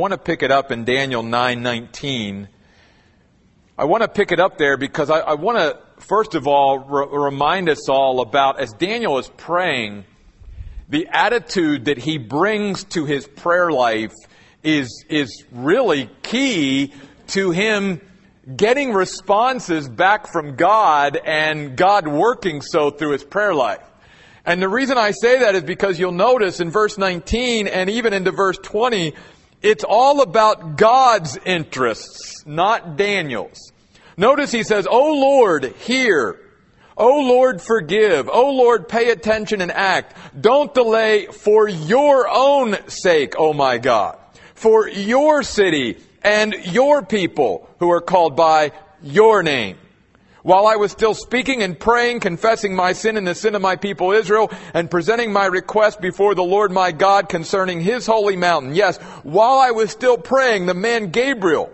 want to pick it up in Daniel 9:19. I want to pick it up there because I, I want to first of all re- remind us all about as Daniel is praying, the attitude that he brings to his prayer life is is really key to him getting responses back from God and God working so through his prayer life. And the reason I say that is because you'll notice in verse 19 and even into verse 20, it's all about God's interests, not Daniel's. Notice he says, O Lord, hear. O Lord, forgive. O Lord, pay attention and act. Don't delay for your own sake, O my God. For your city and your people who are called by your name. While I was still speaking and praying, confessing my sin and the sin of my people Israel, and presenting my request before the Lord my God concerning his holy mountain. Yes, while I was still praying, the man Gabriel,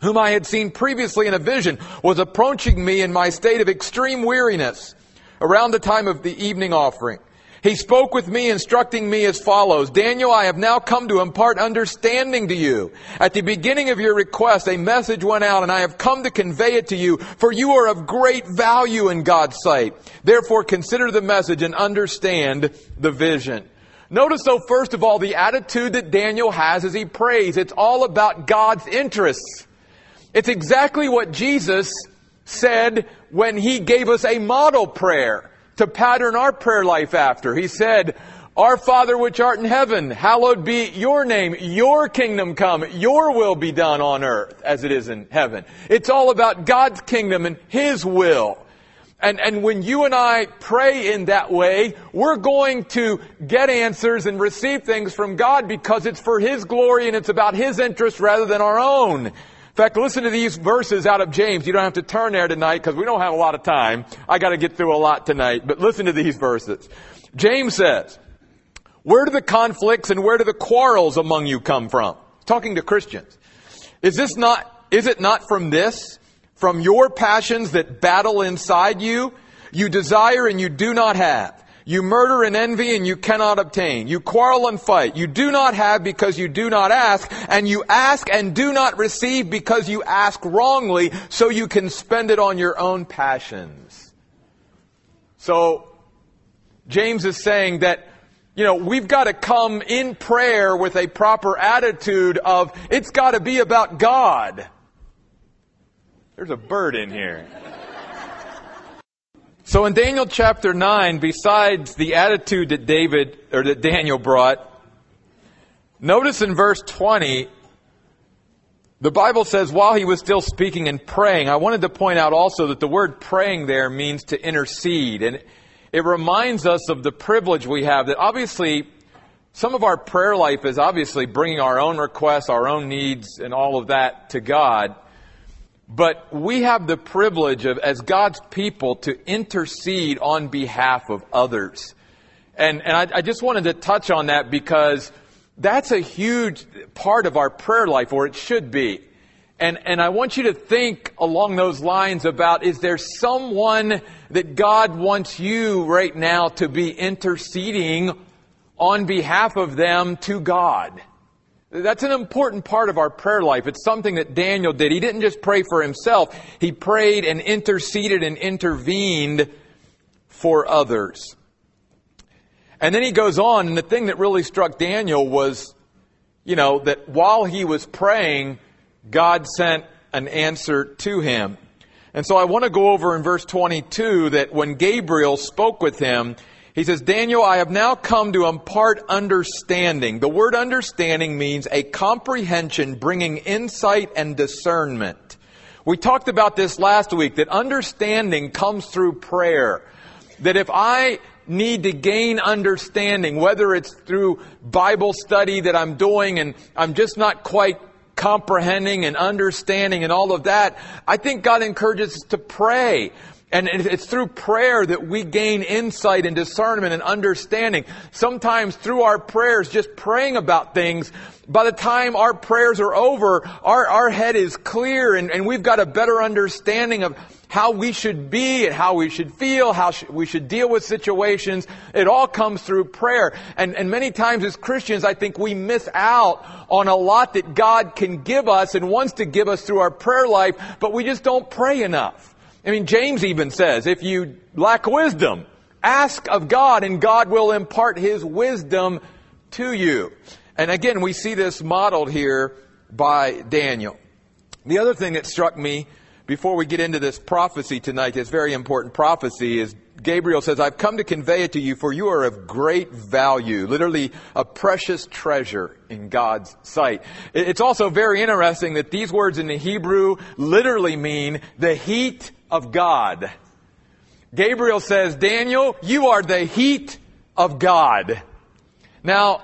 whom I had seen previously in a vision, was approaching me in my state of extreme weariness around the time of the evening offering. He spoke with me, instructing me as follows. Daniel, I have now come to impart understanding to you. At the beginning of your request, a message went out and I have come to convey it to you, for you are of great value in God's sight. Therefore, consider the message and understand the vision. Notice though, first of all, the attitude that Daniel has as he prays. It's all about God's interests. It's exactly what Jesus said when he gave us a model prayer to pattern our prayer life after. He said, Our Father which art in heaven, hallowed be your name, your kingdom come, your will be done on earth as it is in heaven. It's all about God's kingdom and His will. And, and when you and I pray in that way, we're going to get answers and receive things from God because it's for His glory and it's about His interest rather than our own fact, listen to these verses out of James. You don't have to turn there tonight because we don't have a lot of time. I got to get through a lot tonight, but listen to these verses. James says, where do the conflicts and where do the quarrels among you come from? Talking to Christians. Is this not, is it not from this? From your passions that battle inside you? You desire and you do not have. You murder and envy and you cannot obtain. You quarrel and fight. You do not have because you do not ask. And you ask and do not receive because you ask wrongly so you can spend it on your own passions. So, James is saying that you know, we've got to come in prayer with a proper attitude of, it's got to be about God. There's a bird in here. So in Daniel chapter 9, besides the attitude that David, or that Daniel brought, notice in verse 20, the Bible says, while he was still speaking and praying, I wanted to point out also that the word praying there means to intercede. And it reminds us of the privilege we have that obviously some of our prayer life is obviously bringing our own requests, our own needs, and all of that to God. But we have the privilege of, as God's people, to intercede on behalf of others. And, and I, I just wanted to touch on that because that's a huge part of our prayer life, or it should be. And, and I want you to think along those lines about is there someone that God wants you right now to be interceding on behalf of them to God? That's an important part of our prayer life. It's something that Daniel did. He didn't just pray for himself. He prayed and interceded and intervened for others. And then he goes on, and the thing that really struck Daniel was, you know, that while he was praying, God sent an answer to him. And so I want to go over in verse 22 that when Gabriel spoke with him, he says, Daniel, I have now come to impart understanding. The word understanding means a comprehension bringing insight and discernment. We talked about this last week, that understanding comes through prayer. That if I need to gain understanding, whether it's through Bible study that I'm doing and I'm just not quite comprehending and understanding and all of that, I think God encourages us to pray. And it's through prayer that we gain insight and discernment and understanding. Sometimes through our prayers, just praying about things, by the time our prayers are over, our, our head is clear and, and we've got a better understanding of how we should be and how we should feel, how sh- we should deal with situations. It all comes through prayer. And, and many times as Christians, I think we miss out on a lot that God can give us and wants to give us through our prayer life, but we just don't pray enough. I mean, James even says, if you lack wisdom, ask of God and God will impart His wisdom to you. And again, we see this modeled here by Daniel. The other thing that struck me before we get into this prophecy tonight, this very important prophecy, is Gabriel says, I've come to convey it to you for you are of great value, literally a precious treasure in God's sight. It's also very interesting that these words in the Hebrew literally mean the heat of God. Gabriel says, Daniel, you are the heat of God. Now,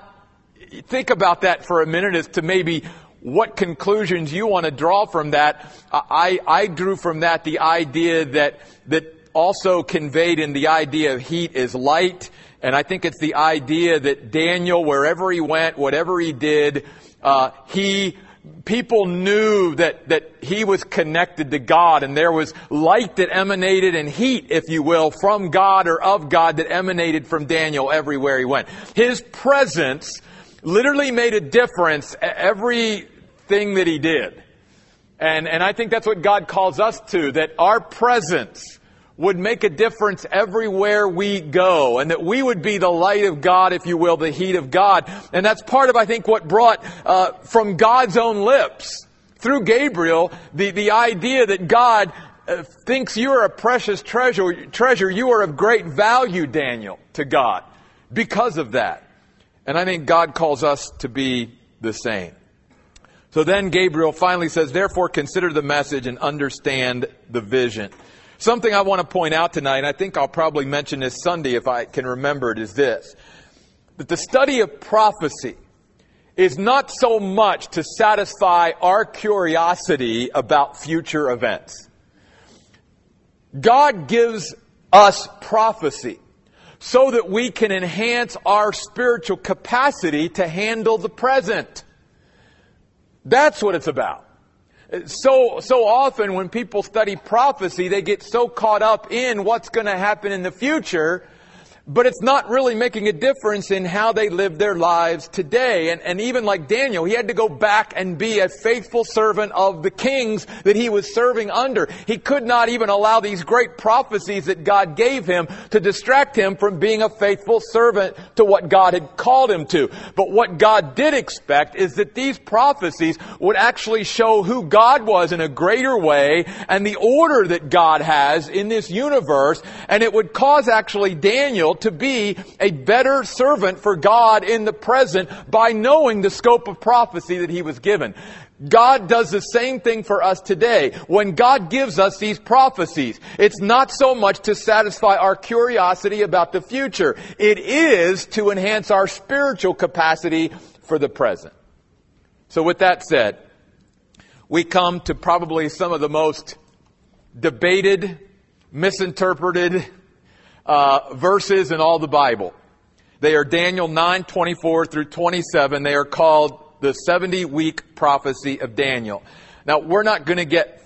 think about that for a minute as to maybe what conclusions you want to draw from that. I, I drew from that the idea that, that also conveyed in the idea of heat is light. And I think it's the idea that Daniel, wherever he went, whatever he did, uh, he people knew that, that he was connected to God and there was light that emanated and heat, if you will, from God or of God that emanated from Daniel everywhere he went. His presence literally made a difference everything that he did. And, and I think that's what God calls us to, that our presence would make a difference everywhere we go and that we would be the light of God, if you will, the heat of God. And that's part of, I think, what brought uh, from God's own lips through Gabriel the, the idea that God uh, thinks you are a precious treasure, treasure. You are of great value, Daniel, to God because of that. And I think God calls us to be the same. So then Gabriel finally says, therefore consider the message and understand the vision. Something I want to point out tonight, and I think I'll probably mention this Sunday if I can remember it, is this. That the study of prophecy is not so much to satisfy our curiosity about future events. God gives us prophecy so that we can enhance our spiritual capacity to handle the present. That's what it's about. So, so often when people study prophecy, they get so caught up in what's going to happen in the future but it's not really making a difference in how they live their lives today. And, and even like Daniel, he had to go back and be a faithful servant of the kings that he was serving under. He could not even allow these great prophecies that God gave him to distract him from being a faithful servant to what God had called him to. But what God did expect is that these prophecies would actually show who God was in a greater way and the order that God has in this universe. And it would cause actually Daniel to be a better servant for God in the present by knowing the scope of prophecy that he was given. God does the same thing for us today. When God gives us these prophecies, it's not so much to satisfy our curiosity about the future. It is to enhance our spiritual capacity for the present. So with that said, we come to probably some of the most debated, misinterpreted, uh, verses in all the Bible. They are Daniel 9, 24 through 27. They are called the 70 week prophecy of Daniel. Now, we're not going to get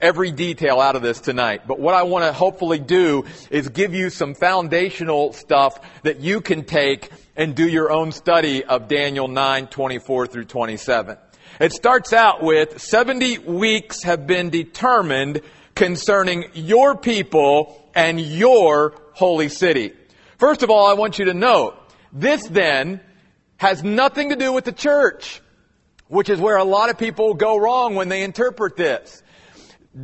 every detail out of this tonight, but what I want to hopefully do is give you some foundational stuff that you can take and do your own study of Daniel 9, 24 through 27. It starts out with 70 weeks have been determined concerning your people and your holy city. First of all, I want you to note, this then has nothing to do with the church, which is where a lot of people go wrong when they interpret this.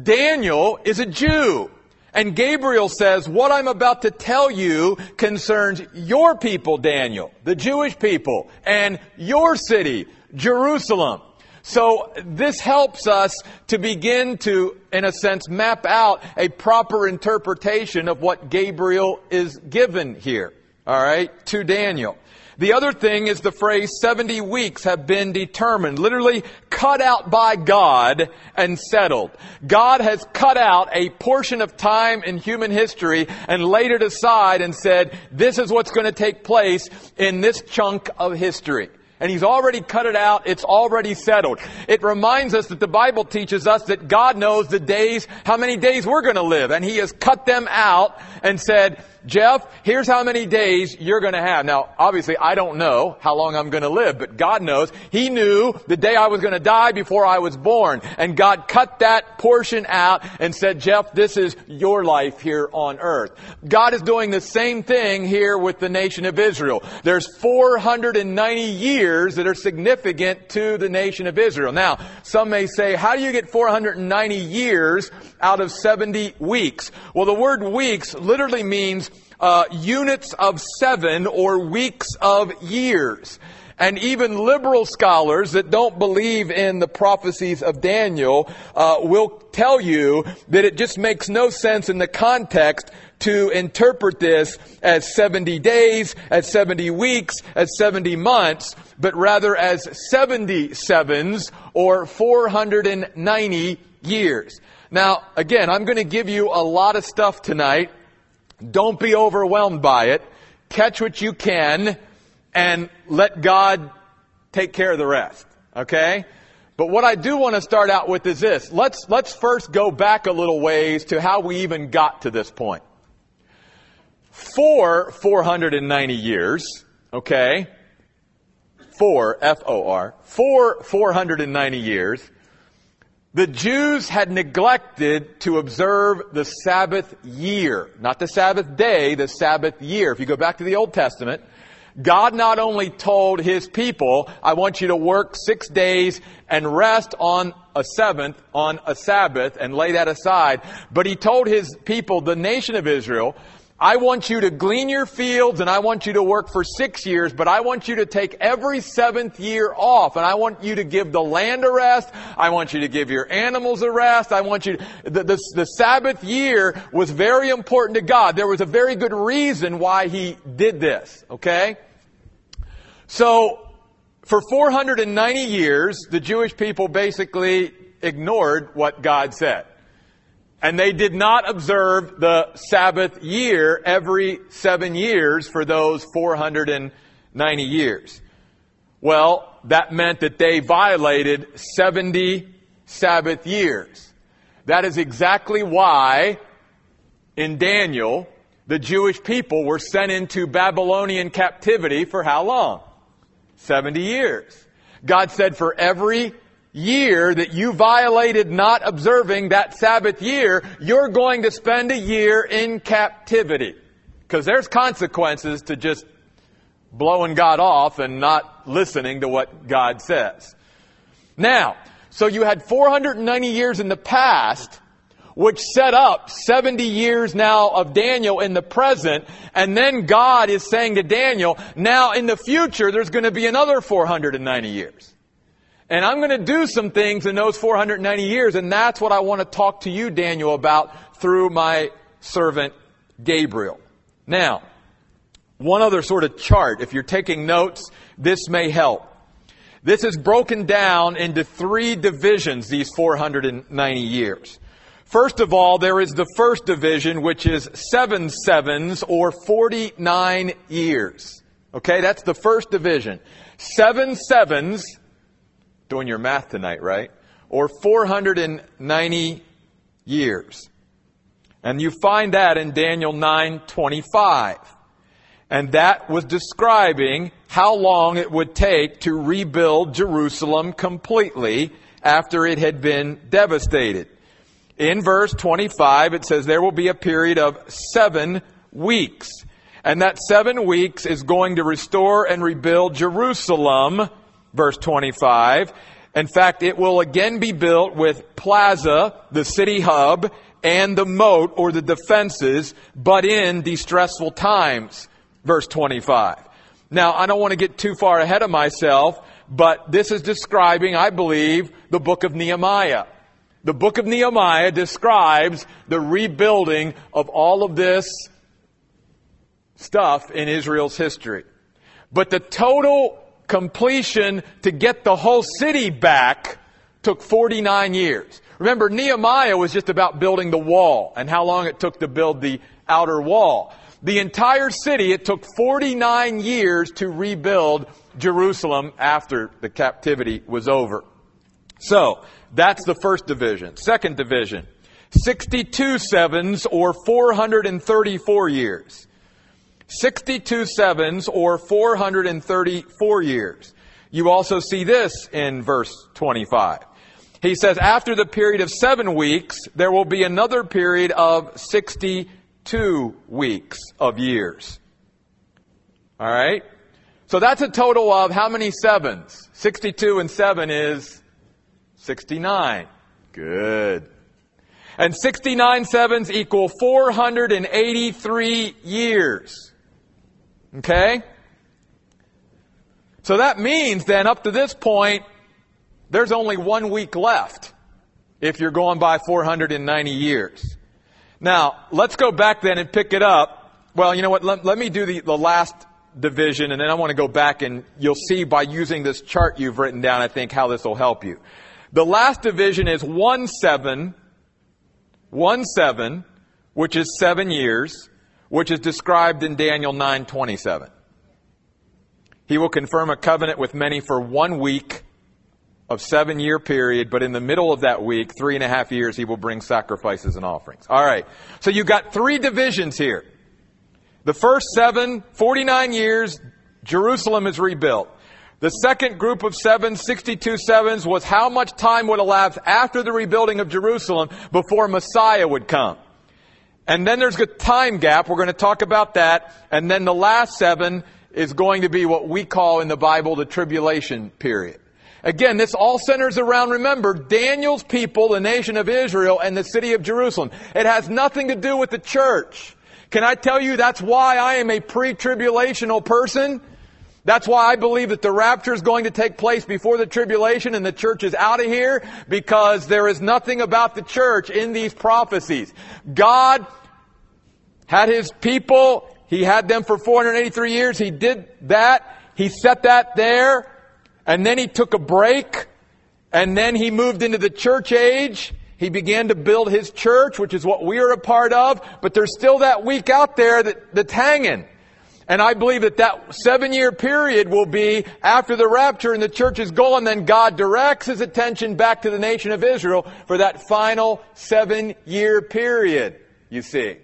Daniel is a Jew. And Gabriel says, what I'm about to tell you concerns your people, Daniel, the Jewish people, and your city, Jerusalem. So this helps us to begin to, in a sense, map out a proper interpretation of what Gabriel is given here. All right, to Daniel. The other thing is the phrase 70 weeks have been determined, literally cut out by God and settled. God has cut out a portion of time in human history and laid it aside and said, this is what's going to take place in this chunk of history. And he's already cut it out. It's already settled. It reminds us that the Bible teaches us that God knows the days, how many days we're going to live, and he has cut them out and said, Jeff, here's how many days you're going to have. Now, obviously, I don't know how long I'm going to live, but God knows. He knew the day I was going to die before I was born. And God cut that portion out and said, Jeff, this is your life here on earth. God is doing the same thing here with the nation of Israel. There's 490 years that are significant to the nation of Israel. Now, some may say, how do you get 490 years out of 70 weeks? Well, the word weeks literally means uh, units of seven or weeks of years. And even liberal scholars that don't believe in the prophecies of Daniel uh, will tell you that it just makes no sense in the context to interpret this as 70 days, as 70 weeks, as 70 months, but rather as 77s or 490 years. Now, again, I'm going to give you a lot of stuff tonight don't be overwhelmed by it. Catch what you can and let God take care of the rest. Okay? But what I do want to start out with is this. Let's, let's first go back a little ways to how we even got to this point. For 490 years, okay? For, F-O-R, for 490 years, the Jews had neglected to observe the Sabbath year. Not the Sabbath day, the Sabbath year. If you go back to the Old Testament, God not only told His people, I want you to work six days and rest on a seventh, on a Sabbath, and lay that aside, but He told His people, the nation of Israel, I want you to glean your fields and I want you to work for six years, but I want you to take every seventh year off and I want you to give the land a rest. I want you to give your animals a rest. I want you to, the, the, the Sabbath year was very important to God. There was a very good reason why He did this, okay? So, for 490 years, the Jewish people basically ignored what God said. And they did not observe the Sabbath year every seven years for those 490 years. Well, that meant that they violated 70 Sabbath years. That is exactly why in Daniel, the Jewish people were sent into Babylonian captivity for how long? 70 years. God said for every year that you violated not observing that Sabbath year, you're going to spend a year in captivity. Because there's consequences to just blowing God off and not listening to what God says. Now, so you had 490 years in the past, which set up 70 years now of Daniel in the present, and then God is saying to Daniel, now in the future there's going to be another 490 years. And I'm going to do some things in those 490 years, and that's what I want to talk to you, Daniel, about through my servant Gabriel. Now, one other sort of chart. If you're taking notes, this may help. This is broken down into three divisions, these 490 years. First of all, there is the first division, which is seven sevens or 49 years. Okay, that's the first division. Seven sevens doing your math tonight, right? Or 490 years. And you find that in Daniel 9:25. And that was describing how long it would take to rebuild Jerusalem completely after it had been devastated. In verse 25, it says there will be a period of seven weeks. And that seven weeks is going to restore and rebuild Jerusalem verse 25. In fact, it will again be built with plaza, the city hub, and the moat or the defenses, but in distressful times. Verse 25. Now, I don't want to get too far ahead of myself, but this is describing, I believe, the book of Nehemiah. The book of Nehemiah describes the rebuilding of all of this stuff in Israel's history. But the total completion to get the whole city back took 49 years. Remember, Nehemiah was just about building the wall and how long it took to build the outer wall. the entire city, it took 49 years to rebuild Jerusalem after the captivity was over. So, that's the first division. Second division, 62 sevens or 434 years. 62 sevens or 434 years. You also see this in verse 25. He says, after the period of seven weeks, there will be another period of 62 weeks of years. All right? So that's a total of how many sevens? 62 and 7 is 69. Good. And 69 sevens equal 483 years. Okay? So that means then up to this point, there's only one week left if you're going by 490 years. Now, let's go back then and pick it up. Well, you know what? Let, let me do the, the last division and then I want to go back and you'll see by using this chart you've written down, I think, how this will help you. The last division is 1 7, 1 7, which is seven years, which is described in Daniel 9:27. He will confirm a covenant with many for one week of seven year period, but in the middle of that week, three and a half years, he will bring sacrifices and offerings. All right. So you've got three divisions here. The first seven, 49 years, Jerusalem is rebuilt. The second group of seven, 62 sevens, was how much time would elapse after the rebuilding of Jerusalem before Messiah would come. And then there's a time gap. We're going to talk about that. And then the last seven is going to be what we call in the Bible the tribulation period. Again, this all centers around, remember, Daniel's people, the nation of Israel, and the city of Jerusalem. It has nothing to do with the church. Can I tell you that's why I am a pre-tribulational person? That's why I believe that the rapture is going to take place before the tribulation and the church is out of here because there is nothing about the church in these prophecies. God had his people he had them for 483 years. He did that. He set that there. And then he took a break. And then he moved into the church age. He began to build his church, which is what we are a part of. But there's still that week out there that, that's hanging. And I believe that that seven year period will be after the rapture and the church is gone, then God directs his attention back to the nation of Israel for that final seven year period, you see.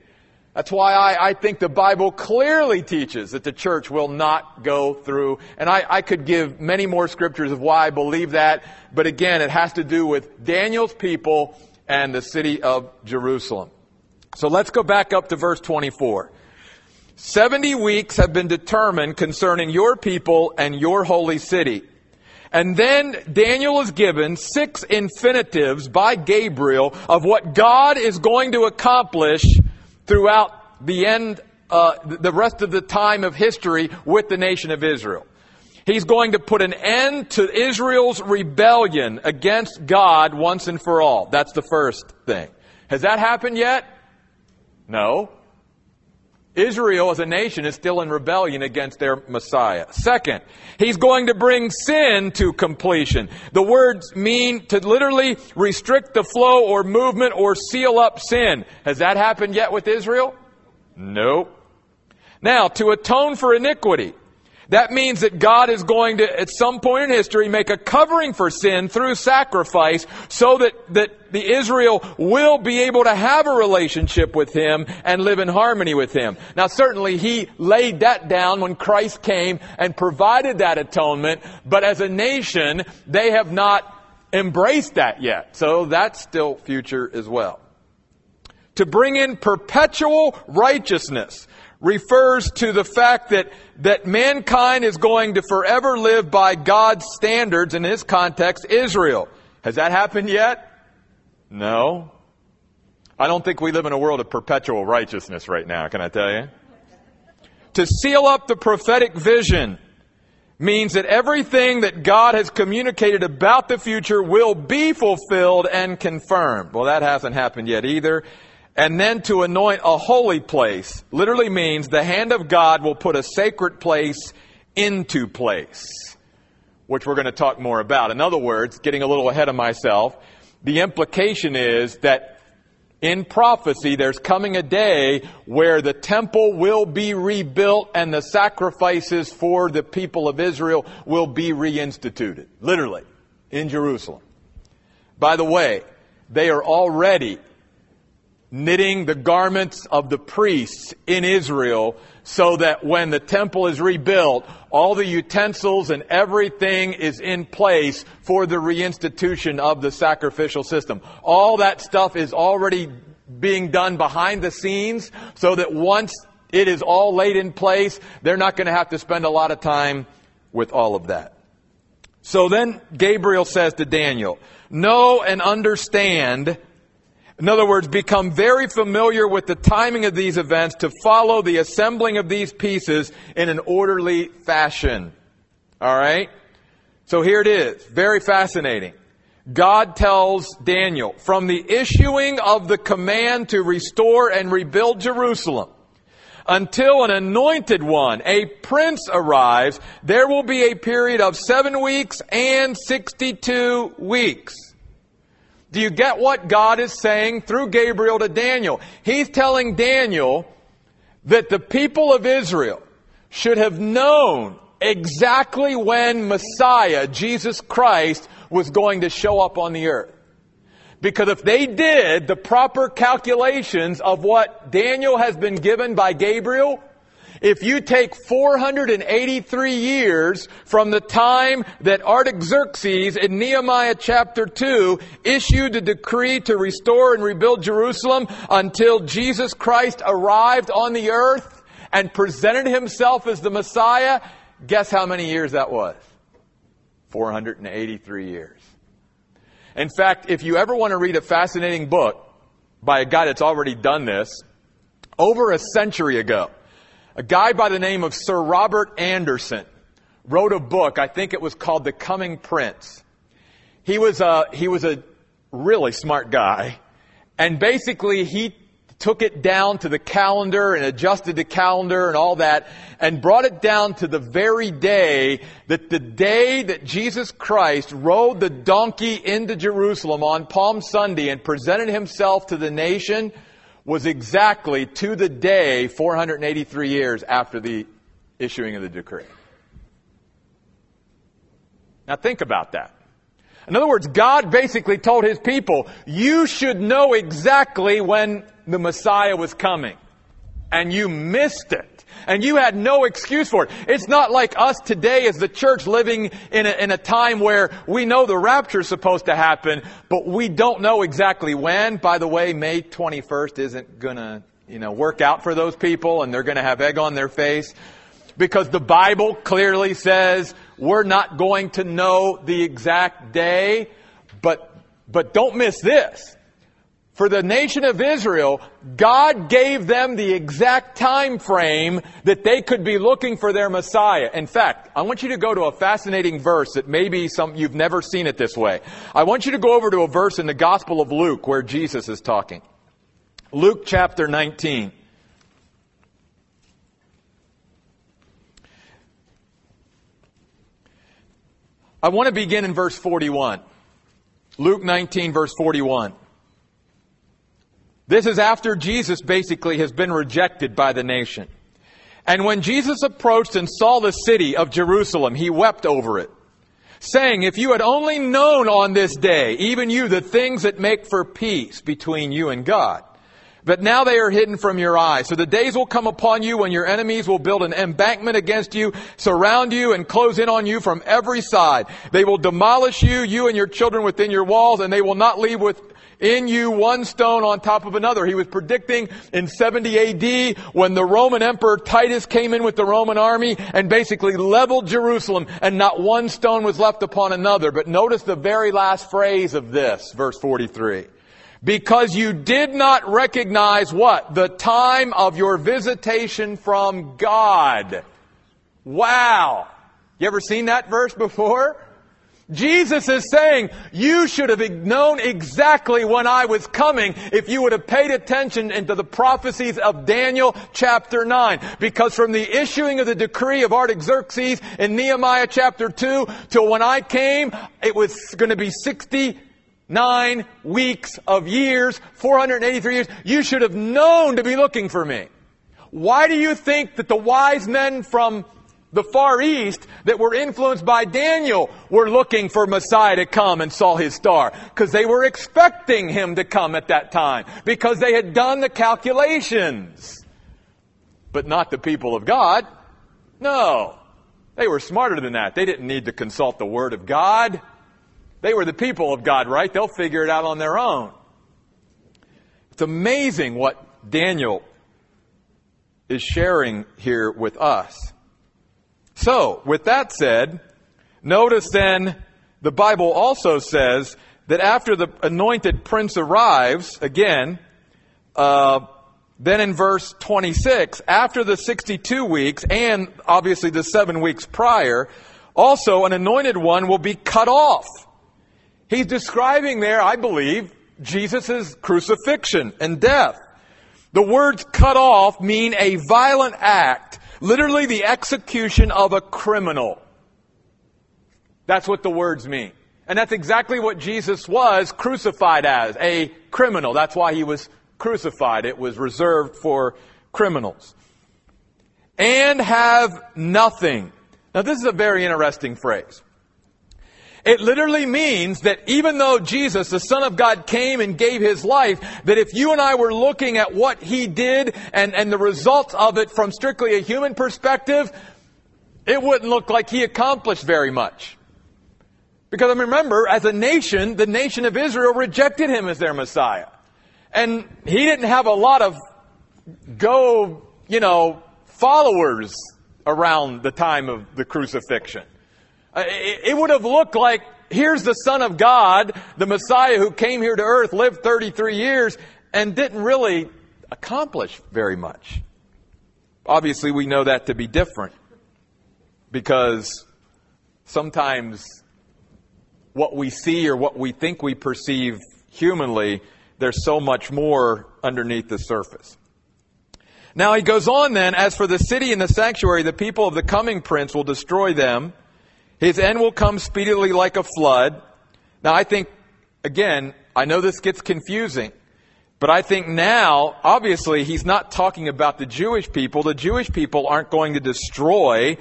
That's why I, I, think the Bible clearly teaches that the church will not go through. And I, I could give many more scriptures of why I believe that. But again, it has to do with Daniel's people and the city of Jerusalem. So let's go back up to verse 24. 70 weeks have been determined concerning your people and your holy city. And then Daniel is given six infinitives by Gabriel of what God is going to accomplish throughout the end, uh, the rest of the time of history with the nation of Israel. He's going to put an end to Israel's rebellion against God once and for all. That's the first thing. Has that happened yet? No. Israel as a nation is still in rebellion against their Messiah. Second, he's going to bring sin to completion. The words mean to literally restrict the flow or movement or seal up sin. Has that happened yet with Israel? Nope. Now, to atone for iniquity. That means that God is going to, at some point in history, make a covering for sin through sacrifice so that, that the Israel will be able to have a relationship with Him and live in harmony with Him. Now certainly He laid that down when Christ came and provided that atonement, but as a nation, they have not embraced that yet. So that's still future as well. To bring in perpetual righteousness refers to the fact that, that mankind is going to forever live by God's standards, in this context, Israel. Has that happened yet? No. I don't think we live in a world of perpetual righteousness right now, can I tell you? To seal up the prophetic vision means that everything that God has communicated about the future will be fulfilled and confirmed. Well, that hasn't happened yet either. And then to anoint a holy place literally means the hand of God will put a sacred place into place, which we're going to talk more about. In other words, getting a little ahead of myself, the implication is that in prophecy, there's coming a day where the temple will be rebuilt and the sacrifices for the people of Israel will be reinstituted. Literally, in Jerusalem. By the way, they are already knitting the garments of the priests in Israel so that when the temple is rebuilt, all the utensils and everything is in place for the reinstitution of the sacrificial system. All that stuff is already being done behind the scenes so that once it is all laid in place, they're not going to have to spend a lot of time with all of that. So then Gabriel says to Daniel, know and understand in other words, become very familiar with the timing of these events to follow the assembling of these pieces in an orderly fashion. All right? So here it is. Very fascinating. God tells Daniel, from the issuing of the command to restore and rebuild Jerusalem until an anointed one, a prince arrives, there will be a period of seven weeks and 62 weeks. Do you get what God is saying through Gabriel to Daniel? He's telling Daniel that the people of Israel should have known exactly when Messiah, Jesus Christ, was going to show up on the earth. Because if they did the proper calculations of what Daniel has been given by Gabriel, if you take 483 years from the time that Artaxerxes in Nehemiah chapter 2 issued the decree to restore and rebuild Jerusalem until Jesus Christ arrived on the earth and presented himself as the Messiah, guess how many years that was? 483 years. In fact, if you ever want to read a fascinating book by a guy that's already done this, over a century ago, a guy by the name of Sir Robert Anderson wrote a book, I think it was called The Coming Prince. He was a, he was a really smart guy. And basically he took it down to the calendar and adjusted the calendar and all that and brought it down to the very day that the day that Jesus Christ rode the donkey into Jerusalem on Palm Sunday and presented himself to the nation was exactly to the day 483 years after the issuing of the decree. Now think about that. In other words, God basically told his people, you should know exactly when the Messiah was coming. And you missed it. And you had no excuse for it. It's not like us today as the church living in a, in a time where we know the rapture is supposed to happen, but we don't know exactly when. By the way, May 21st isn't gonna, you know, work out for those people and they're gonna have egg on their face. Because the Bible clearly says we're not going to know the exact day, but, but don't miss this for the nation of Israel, God gave them the exact time frame that they could be looking for their Messiah. In fact, I want you to go to a fascinating verse that maybe some, you've never seen it this way. I want you to go over to a verse in the Gospel of Luke where Jesus is talking. Luke chapter 19. I want to begin in verse 41. Luke 19 verse 41. This is after Jesus basically has been rejected by the nation. And when Jesus approached and saw the city of Jerusalem, he wept over it, saying, If you had only known on this day, even you, the things that make for peace between you and God. But now they are hidden from your eyes. So the days will come upon you when your enemies will build an embankment against you, surround you, and close in on you from every side. They will demolish you, you and your children within your walls, and they will not leave with in you one stone on top of another. He was predicting in 70 AD when the Roman Emperor Titus came in with the Roman army and basically leveled Jerusalem and not one stone was left upon another. But notice the very last phrase of this, verse 43. Because you did not recognize what? The time of your visitation from God. Wow. You ever seen that verse before? Jesus is saying, you should have known exactly when I was coming if you would have paid attention into the prophecies of Daniel chapter 9. Because from the issuing of the decree of Artaxerxes in Nehemiah chapter 2 till when I came, it was going to be 62 nine weeks of years, 483 years. You should have known to be looking for me. Why do you think that the wise men from the Far East that were influenced by Daniel were looking for Messiah to come and saw his star? Because they were expecting him to come at that time. Because they had done the calculations. But not the people of God. No. They were smarter than that. They didn't need to consult the Word of God. They were the people of God, right? They'll figure it out on their own. It's amazing what Daniel is sharing here with us. So, with that said, notice then the Bible also says that after the anointed prince arrives, again, uh, then in verse 26, after the 62 weeks and obviously the seven weeks prior, also an anointed one will be cut off. He's describing there, I believe, Jesus' crucifixion and death. The words cut off mean a violent act, literally the execution of a criminal. That's what the words mean. And that's exactly what Jesus was crucified as, a criminal. That's why he was crucified. It was reserved for criminals. And have nothing. Now this is a very interesting phrase. It literally means that even though Jesus, the Son of God, came and gave His life, that if you and I were looking at what He did and, and the results of it from strictly a human perspective, it wouldn't look like He accomplished very much. Because I remember, as a nation, the nation of Israel rejected Him as their Messiah. And he didn't have a lot of go, you know, followers around the time of the crucifixion. Uh, it would have looked like here's the Son of God, the Messiah who came here to earth, lived 33 years, and didn't really accomplish very much. Obviously, we know that to be different because sometimes what we see or what we think we perceive humanly there's so much more underneath the surface. Now he goes on then, as for the city and the sanctuary, the people of the coming prince will destroy them. His end will come speedily like a flood. Now I think, again, I know this gets confusing, but I think now, obviously, he's not talking about the Jewish people. The Jewish people aren't going to destroy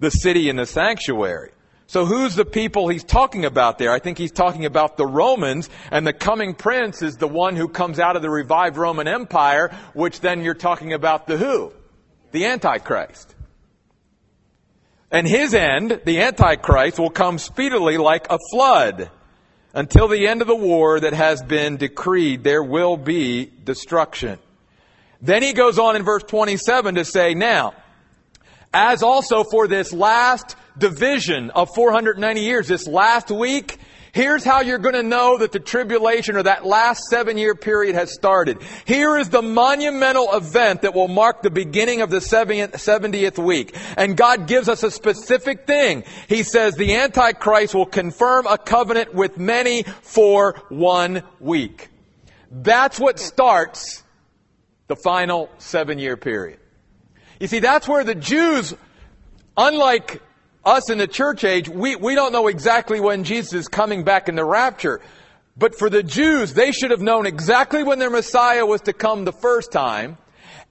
the city and the sanctuary. So who's the people he's talking about there? I think he's talking about the Romans, and the coming prince is the one who comes out of the revived Roman Empire, which then you're talking about the who? The Antichrist. And his end, the Antichrist, will come speedily like a flood. Until the end of the war that has been decreed, there will be destruction. Then he goes on in verse 27 to say, now, as also for this last division of 490 years, this last week, Here's how you're going to know that the tribulation or that last seven year period has started. Here is the monumental event that will mark the beginning of the 70th week. And God gives us a specific thing. He says the Antichrist will confirm a covenant with many for one week. That's what starts the final seven year period. You see, that's where the Jews, unlike us in the church age, we, we don't know exactly when Jesus is coming back in the rapture. But for the Jews, they should have known exactly when their Messiah was to come the first time.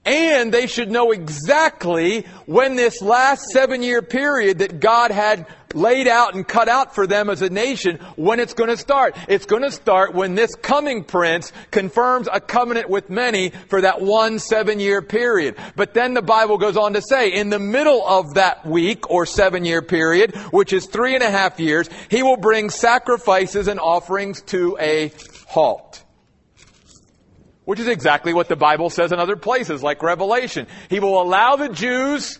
And they should know exactly when this last seven year period that God had laid out and cut out for them as a nation, when it's going to start. It's going to start when this coming prince confirms a covenant with many for that one seven year period. But then the Bible goes on to say, in the middle of that week or seven year period, which is three and a half years, he will bring sacrifices and offerings to a halt. Which is exactly what the Bible says in other places, like Revelation. He will allow the Jews,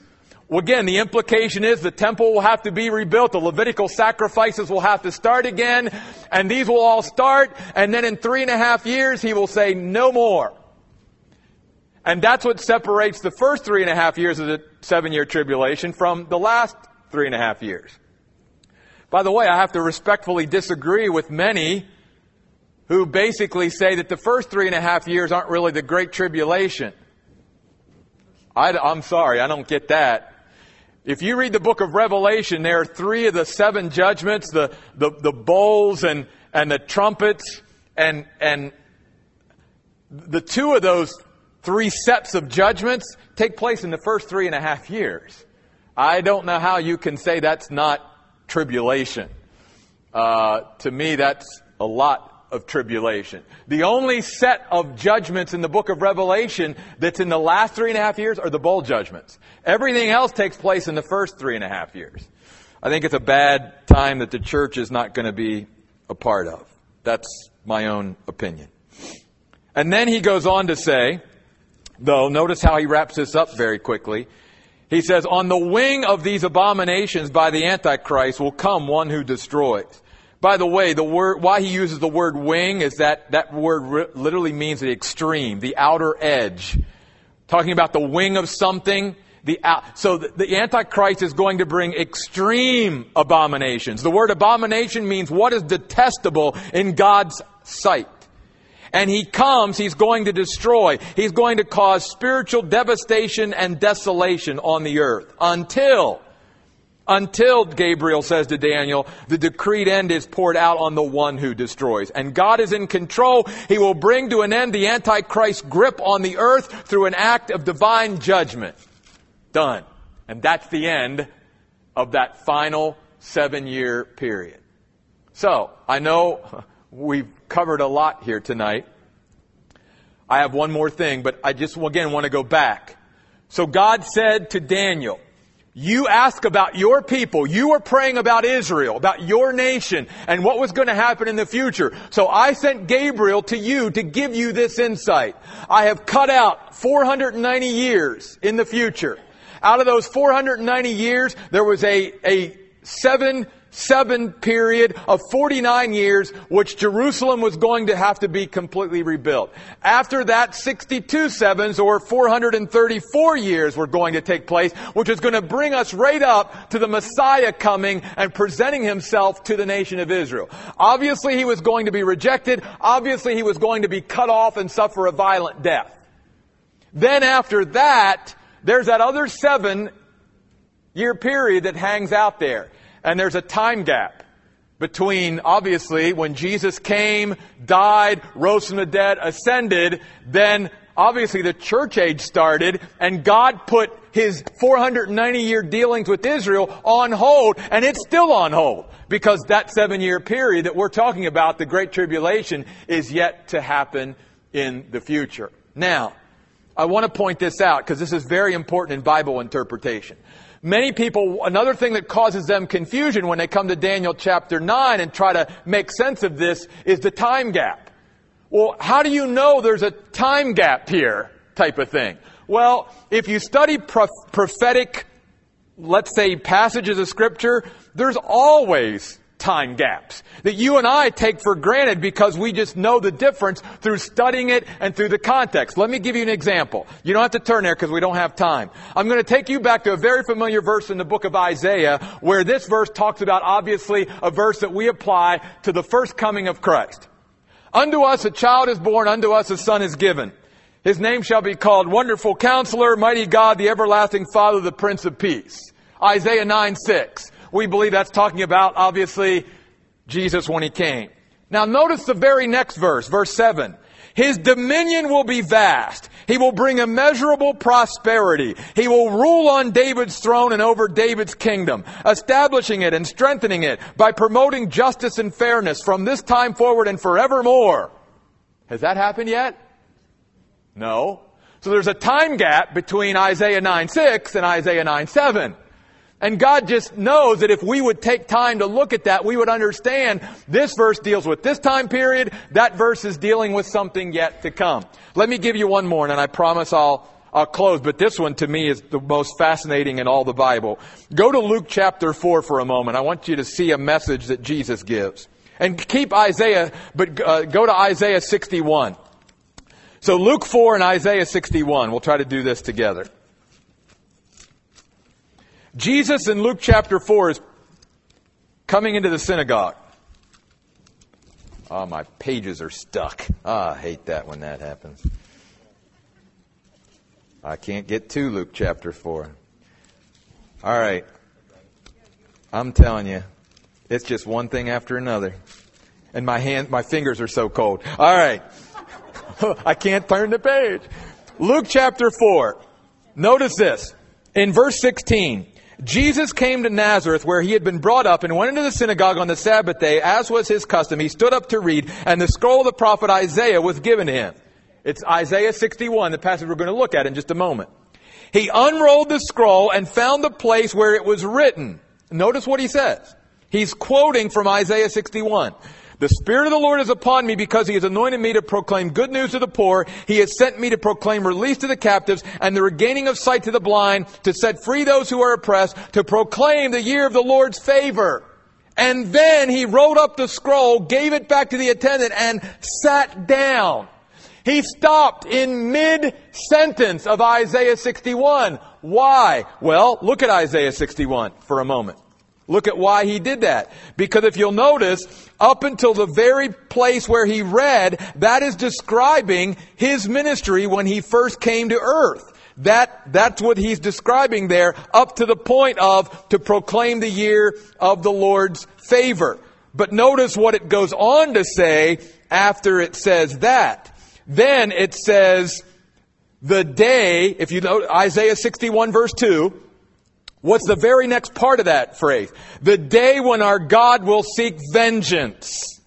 well, again, the implication is the temple will have to be rebuilt, the Levitical sacrifices will have to start again, and these will all start, and then in three and a half years, he will say, no more. And that's what separates the first three and a half years of the seven year tribulation from the last three and a half years. By the way, I have to respectfully disagree with many who basically say that the first three and a half years aren't really the Great Tribulation. I, am sorry, I don't get that. If you read the book of Revelation, there are three of the seven judgments, the, the, the bowls and, and the trumpets and, and the two of those three sets of judgments take place in the first three and a half years. I don't know how you can say that's not tribulation. Uh, to me, that's a lot of tribulation. The only set of judgments in the book of Revelation that's in the last three and a half years are the bowl judgments. Everything else takes place in the first three and a half years. I think it's a bad time that the church is not going to be a part of. That's my own opinion. And then he goes on to say, though, notice how he wraps this up very quickly. He says, On the wing of these abominations by the Antichrist will come one who destroys. By the way, the word, why he uses the word wing is that that word literally means the extreme, the outer edge. Talking about the wing of something, the, out, so the, the Antichrist is going to bring extreme abominations. The word abomination means what is detestable in God's sight. And he comes, he's going to destroy. He's going to cause spiritual devastation and desolation on the earth until, until, Gabriel says to Daniel, the decreed end is poured out on the one who destroys. And God is in control. He will bring to an end the Antichrist grip on the earth through an act of divine judgment. Done. And that's the end of that final seven year period. So, I know we've covered a lot here tonight. I have one more thing, but I just again want to go back. So God said to Daniel, you ask about your people. You were praying about Israel, about your nation, and what was going to happen in the future. So I sent Gabriel to you to give you this insight. I have cut out 490 years in the future. Out of those 490 years, there was a, a seven seven period of 49 years, which Jerusalem was going to have to be completely rebuilt. After that, 62 sevens or 434 years were going to take place, which is going to bring us right up to the Messiah coming and presenting himself to the nation of Israel. Obviously, he was going to be rejected. Obviously, he was going to be cut off and suffer a violent death. Then after that, there's that other seven year period that hangs out there. And there's a time gap between, obviously, when Jesus came, died, rose from the dead, ascended, then obviously the church age started, and God put his 490 year dealings with Israel on hold, and it's still on hold. Because that seven year period that we're talking about, the Great Tribulation, is yet to happen in the future. Now, I want to point this out because this is very important in Bible interpretation. Many people, another thing that causes them confusion when they come to Daniel chapter 9 and try to make sense of this is the time gap. Well, how do you know there's a time gap here type of thing? Well, if you study prophetic, let's say, passages of scripture, there's always time gaps that you and I take for granted because we just know the difference through studying it and through the context. Let me give you an example. You don't have to turn there because we don't have time. I'm going to take you back to a very familiar verse in the book of Isaiah where this verse talks about obviously a verse that we apply to the first coming of Christ. Unto us a child is born, unto us a son is given. His name shall be called Wonderful Counselor, Mighty God, the Everlasting Father, the Prince of Peace. Isaiah 9 6 we believe that's talking about, obviously, Jesus when he came. Now notice the very next verse, verse 7. His dominion will be vast. He will bring immeasurable prosperity. He will rule on David's throne and over David's kingdom, establishing it and strengthening it by promoting justice and fairness from this time forward and forevermore. Has that happened yet? No. So there's a time gap between Isaiah 9 6 and Isaiah 9 7. And God just knows that if we would take time to look at that, we would understand this verse deals with this time period, that verse is dealing with something yet to come. Let me give you one more, and I promise I'll, I'll close, but this one to me is the most fascinating in all the Bible. Go to Luke chapter 4 for a moment. I want you to see a message that Jesus gives. And keep Isaiah, but uh, go to Isaiah 61. So Luke 4 and Isaiah 61. We'll try to do this together. Jesus in Luke chapter 4 is coming into the synagogue. Oh, my pages are stuck. Ah, I hate that when that happens. I can't get to Luke chapter 4. All right. I'm telling you, it's just one thing after another. And my hand, my fingers are so cold. All right. I can't turn the page. Luke chapter 4. Notice this. In verse 16, Jesus came to Nazareth where he had been brought up and went into the synagogue on the Sabbath day, as was his custom. He stood up to read, and the scroll of the prophet Isaiah was given to him. It's Isaiah 61, the passage we're going to look at in just a moment. He unrolled the scroll and found the place where it was written. Notice what he says. He's quoting from Isaiah 61. The Spirit of the Lord is upon me because He has anointed me to proclaim good news to the poor. He has sent me to proclaim release to the captives and the regaining of sight to the blind, to set free those who are oppressed, to proclaim the year of the Lord's favor. And then He wrote up the scroll, gave it back to the attendant, and sat down. He stopped in mid-sentence of Isaiah 61. Why? Well, look at Isaiah 61 for a moment. Look at why he did that. Because if you'll notice, up until the very place where he read, that is describing his ministry when he first came to earth. That, that's what he's describing there, up to the point of to proclaim the year of the Lord's favor. But notice what it goes on to say after it says that. Then it says, the day, if you know Isaiah 61 verse 2, what's the very next part of that phrase? The day when our God will seek vengeance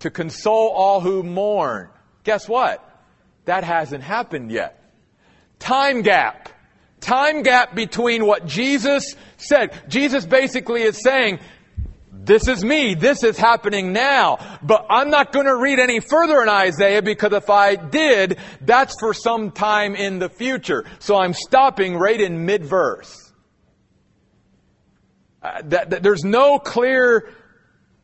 to console all who mourn. Guess what? That hasn't happened yet. Time gap. Time gap between what Jesus said. Jesus basically is saying, this is me. This is happening now. But I'm not going to read any further in Isaiah because if I did, that's for some time in the future. So I'm stopping right in mid-verse. Uh, that, that, there's no clear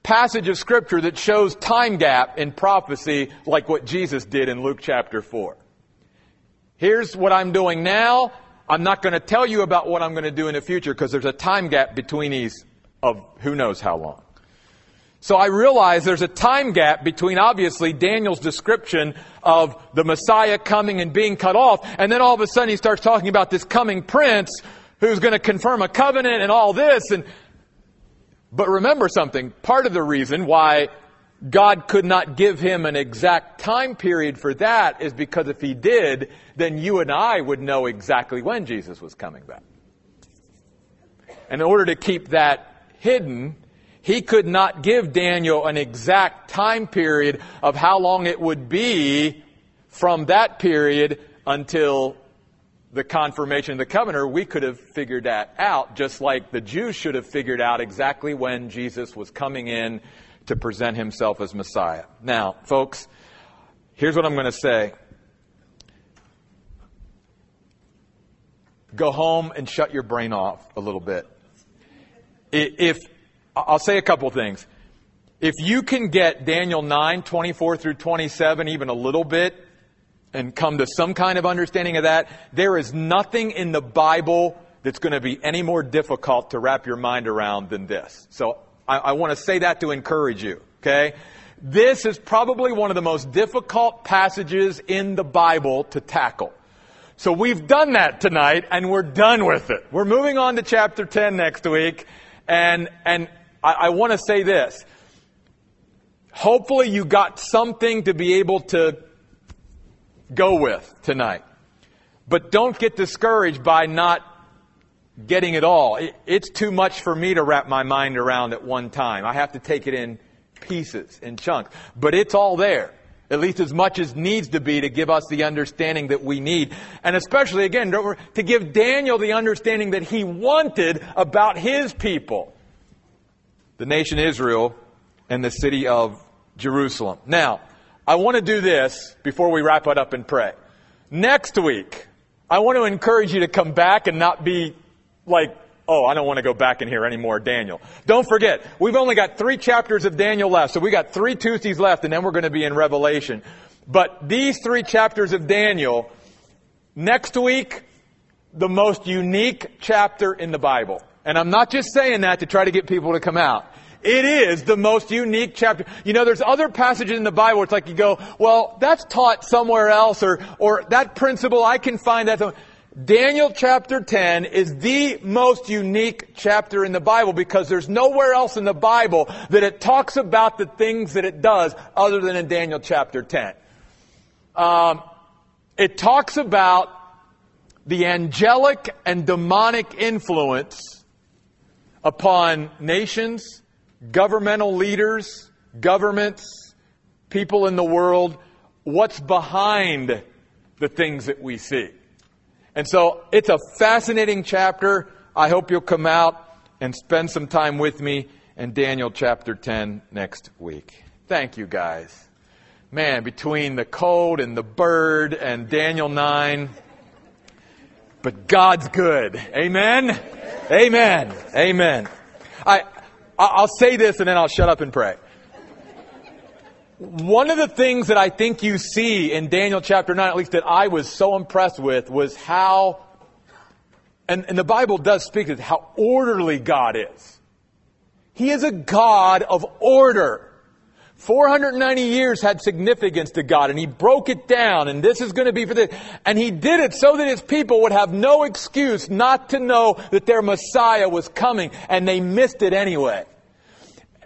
passage of scripture that shows time gap in prophecy like what Jesus did in Luke chapter 4. Here's what I'm doing now. I'm not going to tell you about what I'm going to do in the future because there's a time gap between these of who knows how long. So I realize there's a time gap between obviously Daniel's description of the Messiah coming and being cut off, and then all of a sudden he starts talking about this coming prince who's going to confirm a covenant and all this. And but remember something. Part of the reason why God could not give him an exact time period for that is because if he did, then you and I would know exactly when Jesus was coming back. And in order to keep that hidden, he could not give Daniel an exact time period of how long it would be from that period until the confirmation of the covenant. We could have figured that out, just like the Jews should have figured out exactly when Jesus was coming in to present himself as Messiah. Now, folks, here's what I'm going to say. Go home and shut your brain off a little bit if I'll say a couple things. If you can get Daniel 9, 24 through 27, even a little bit, and come to some kind of understanding of that, there is nothing in the Bible that's going to be any more difficult to wrap your mind around than this. So I, I want to say that to encourage you, okay? This is probably one of the most difficult passages in the Bible to tackle. So we've done that tonight and we're done with it. We're moving on to chapter 10 next week. And, and I, I want to say this. Hopefully you got something to be able to go with tonight. But don't get discouraged by not getting it all. It, it's too much for me to wrap my mind around at one time. I have to take it in pieces, in chunks. But it's all there. At least as much as needs to be to give us the understanding that we need. And especially, again, to give Daniel the understanding that he wanted about his people. The nation Israel and the city of Jerusalem. Now, I want to do this before we wrap it up and pray. Next week, I want to encourage you to come back and not be like Oh, I don't want to go back in here anymore, Daniel. Don't forget, we've only got three chapters of Daniel left, so we got three Tuesdays left, and then we're going to be in Revelation. But these three chapters of Daniel, next week, the most unique chapter in the Bible. And I'm not just saying that to try to get people to come out. It is the most unique chapter. You know, there's other passages in the Bible it's like you go, well, that's taught somewhere else, or, or that principle, I can find that. Daniel chapter 10 is the most unique chapter in the Bible because there's nowhere else in the Bible that it talks about the things that it does other than in Daniel chapter 10. Um, it talks about the angelic and demonic influence upon nations, governmental leaders, governments, people in the world, what's behind the things that we see. And so it's a fascinating chapter. I hope you'll come out and spend some time with me in Daniel chapter 10 next week. Thank you guys. Man, between the cold and the bird and Daniel 9, but God's good. Amen? Amen. Amen. I, I'll say this and then I'll shut up and pray. One of the things that I think you see in Daniel chapter 9, at least that I was so impressed with, was how, and, and the Bible does speak to how orderly God is. He is a God of order. 490 years had significance to God and he broke it down and this is going to be for this. And he did it so that his people would have no excuse not to know that their Messiah was coming and they missed it anyway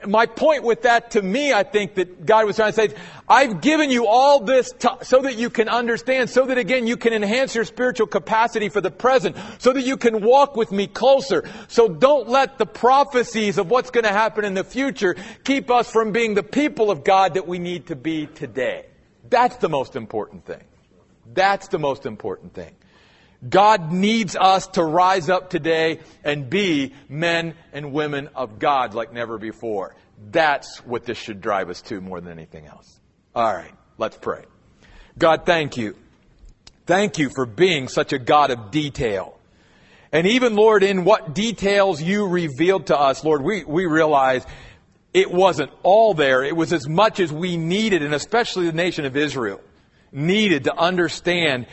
my point with that to me, I think that God was trying to say, I've given you all this so that you can understand, so that again you can enhance your spiritual capacity for the present, so that you can walk with me closer. So don't let the prophecies of what's going to happen in the future keep us from being the people of God that we need to be today. That's the most important thing. That's the most important thing. God needs us to rise up today and be men and women of God like never before. That's what this should drive us to more than anything else. All right, let's pray. God, thank you. Thank you for being such a God of detail. And even, Lord, in what details you revealed to us, Lord, we, we realize it wasn't all there. It was as much as we needed, and especially the nation of Israel needed to understand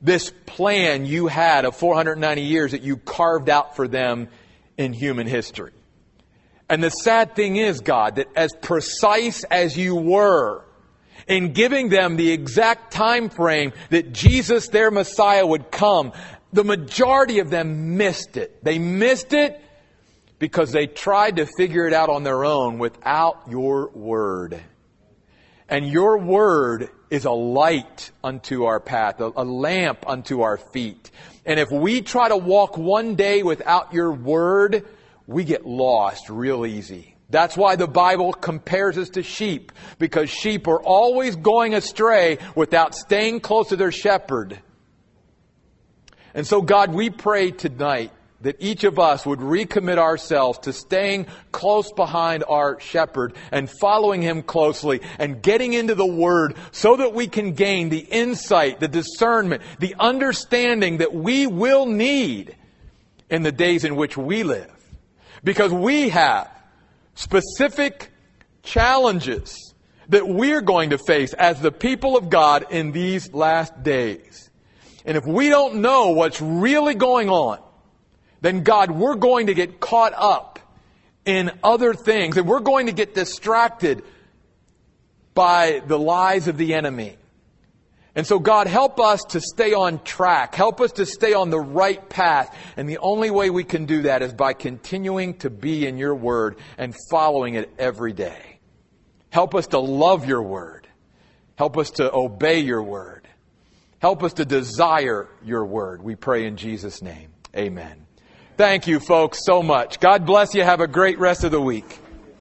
this plan you had of 490 years that you carved out for them in human history. And the sad thing is, God, that as precise as you were in giving them the exact time frame that Jesus, their Messiah, would come, the majority of them missed it. They missed it because they tried to figure it out on their own without your word. And your word is a light unto our path, a, a, lamp unto our feet. And if we try to walk one day without your word, we get lost real easy. That's why the Bible compares us to sheep, because sheep are always going astray without staying close to their shepherd. And so God, we pray tonight that each of us would recommit ourselves to staying close behind our shepherd and following him closely and getting into the word so that we can gain the insight, the discernment, the understanding that we will need in the days in which we live. Because we have specific challenges that we're going to face as the people of God in these last days. And if we don't know what's really going on, then God, we're going to get caught up in other things and we're going to get distracted by the lies of the enemy. And so God, help us to stay on track. Help us to stay on the right path. And the only way we can do that is by continuing to be in your word and following it every day. Help us to love your word. Help us to obey your word. Help us to desire your word. We pray in Jesus' name. Amen. Thank you, folks, so much. God bless you. Have a great rest of the week.